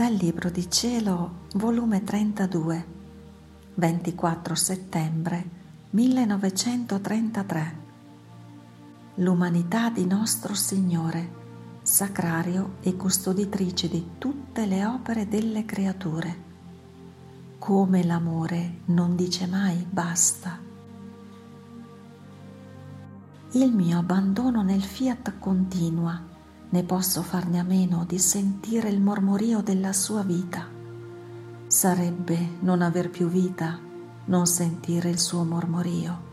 Dal Libro di Cielo, volume 32, 24 settembre 1933. L'umanità di nostro Signore, sacrario e custoditrice di tutte le opere delle creature. Come l'amore non dice mai basta. Il mio abbandono nel fiat continua né posso farne a meno di sentire il mormorio della sua vita. Sarebbe non aver più vita, non sentire il suo mormorio,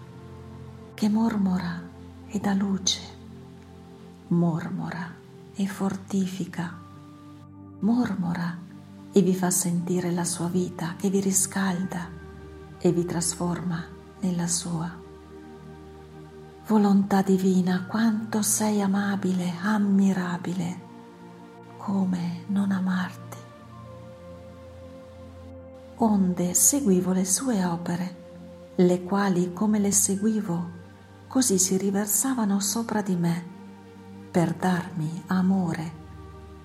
che mormora e dà luce, mormora e fortifica, mormora e vi fa sentire la sua vita che vi riscalda e vi trasforma nella sua. Volontà divina, quanto sei amabile, ammirabile, come non amarti. Onde seguivo le sue opere, le quali come le seguivo, così si riversavano sopra di me, per darmi amore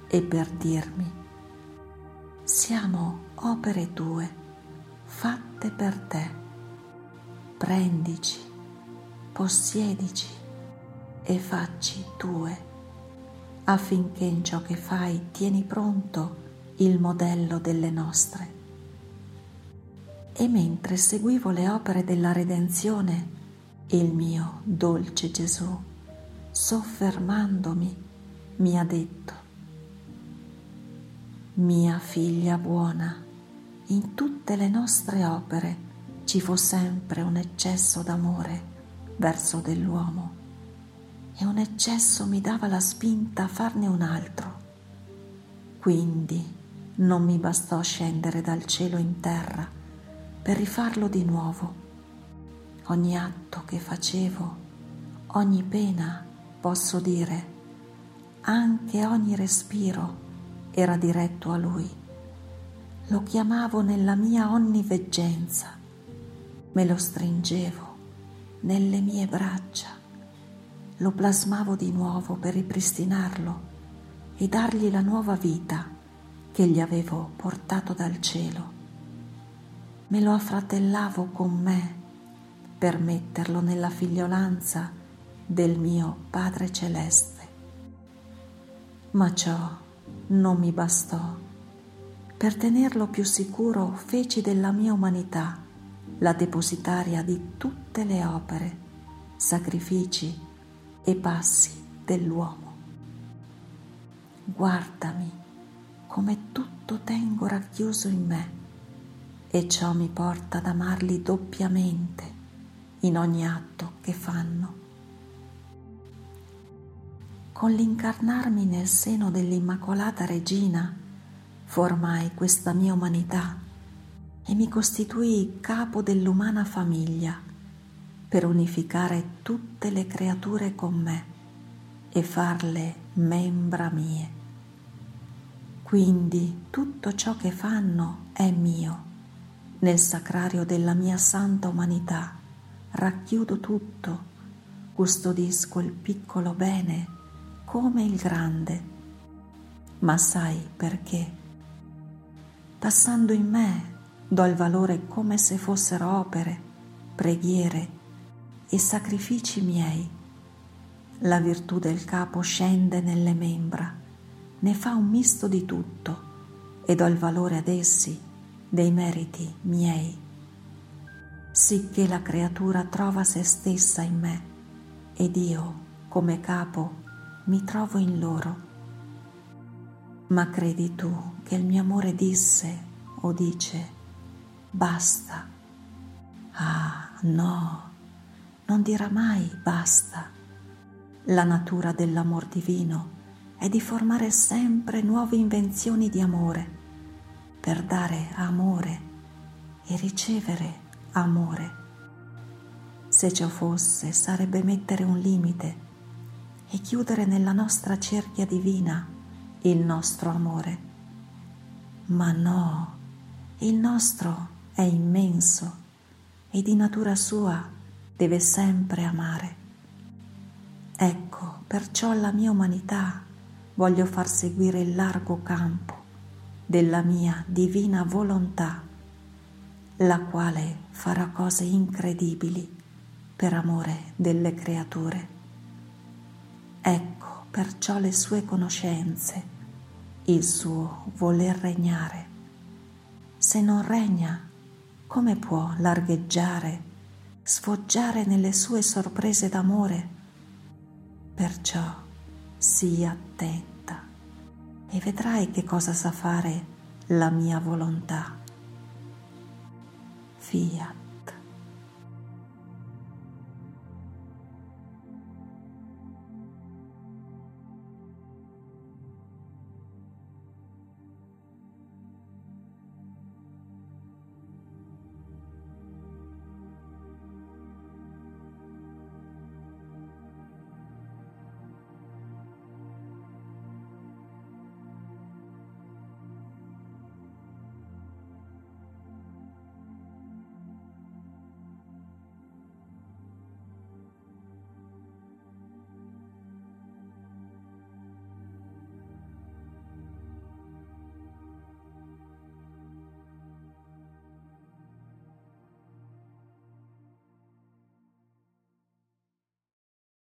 e per dirmi, siamo opere tue, fatte per te, prendici possiedici e facci tue, affinché in ciò che fai tieni pronto il modello delle nostre. E mentre seguivo le opere della redenzione, il mio dolce Gesù, soffermandomi, mi ha detto, mia figlia buona, in tutte le nostre opere ci fu sempre un eccesso d'amore verso dell'uomo e un eccesso mi dava la spinta a farne un altro. Quindi non mi bastò scendere dal cielo in terra per rifarlo di nuovo. Ogni atto che facevo, ogni pena, posso dire, anche ogni respiro era diretto a Lui. Lo chiamavo nella mia onniveggenza, me lo stringevo nelle mie braccia. Lo plasmavo di nuovo per ripristinarlo e dargli la nuova vita che gli avevo portato dal cielo. Me lo affratellavo con me per metterlo nella figliolanza del mio Padre Celeste. Ma ciò non mi bastò. Per tenerlo più sicuro feci della mia umanità la depositaria di tutte le opere, sacrifici e passi dell'uomo. Guardami come tutto tengo racchiuso in me e ciò mi porta ad amarli doppiamente in ogni atto che fanno. Con l'incarnarmi nel seno dell'Immacolata Regina formai questa mia umanità e mi costituì capo dell'umana famiglia per unificare tutte le creature con me e farle membra mie. Quindi tutto ciò che fanno è mio. Nel sacrario della mia santa umanità racchiudo tutto, custodisco il piccolo bene come il grande. Ma sai perché? Passando in me do il valore come se fossero opere, preghiere e sacrifici miei. La virtù del capo scende nelle membra, ne fa un misto di tutto e do il valore ad essi dei meriti miei, sicché la creatura trova se stessa in me ed io, come capo, mi trovo in loro. Ma credi tu che il mio amore disse o dice basta. Ah, no, non dirà mai basta. La natura dell'amor divino è di formare sempre nuove invenzioni di amore, per dare amore e ricevere amore. Se ciò fosse, sarebbe mettere un limite e chiudere nella nostra cerchia divina il nostro amore. Ma no, il nostro è immenso e di natura sua deve sempre amare. Ecco, perciò alla mia umanità voglio far seguire il largo campo della mia divina volontà, la quale farà cose incredibili per amore delle creature. Ecco perciò le sue conoscenze, il suo voler regnare. Se non regna, come può largheggiare, sfoggiare nelle sue sorprese d'amore? Perciò sii attenta e vedrai che cosa sa fare la mia volontà. Fiat.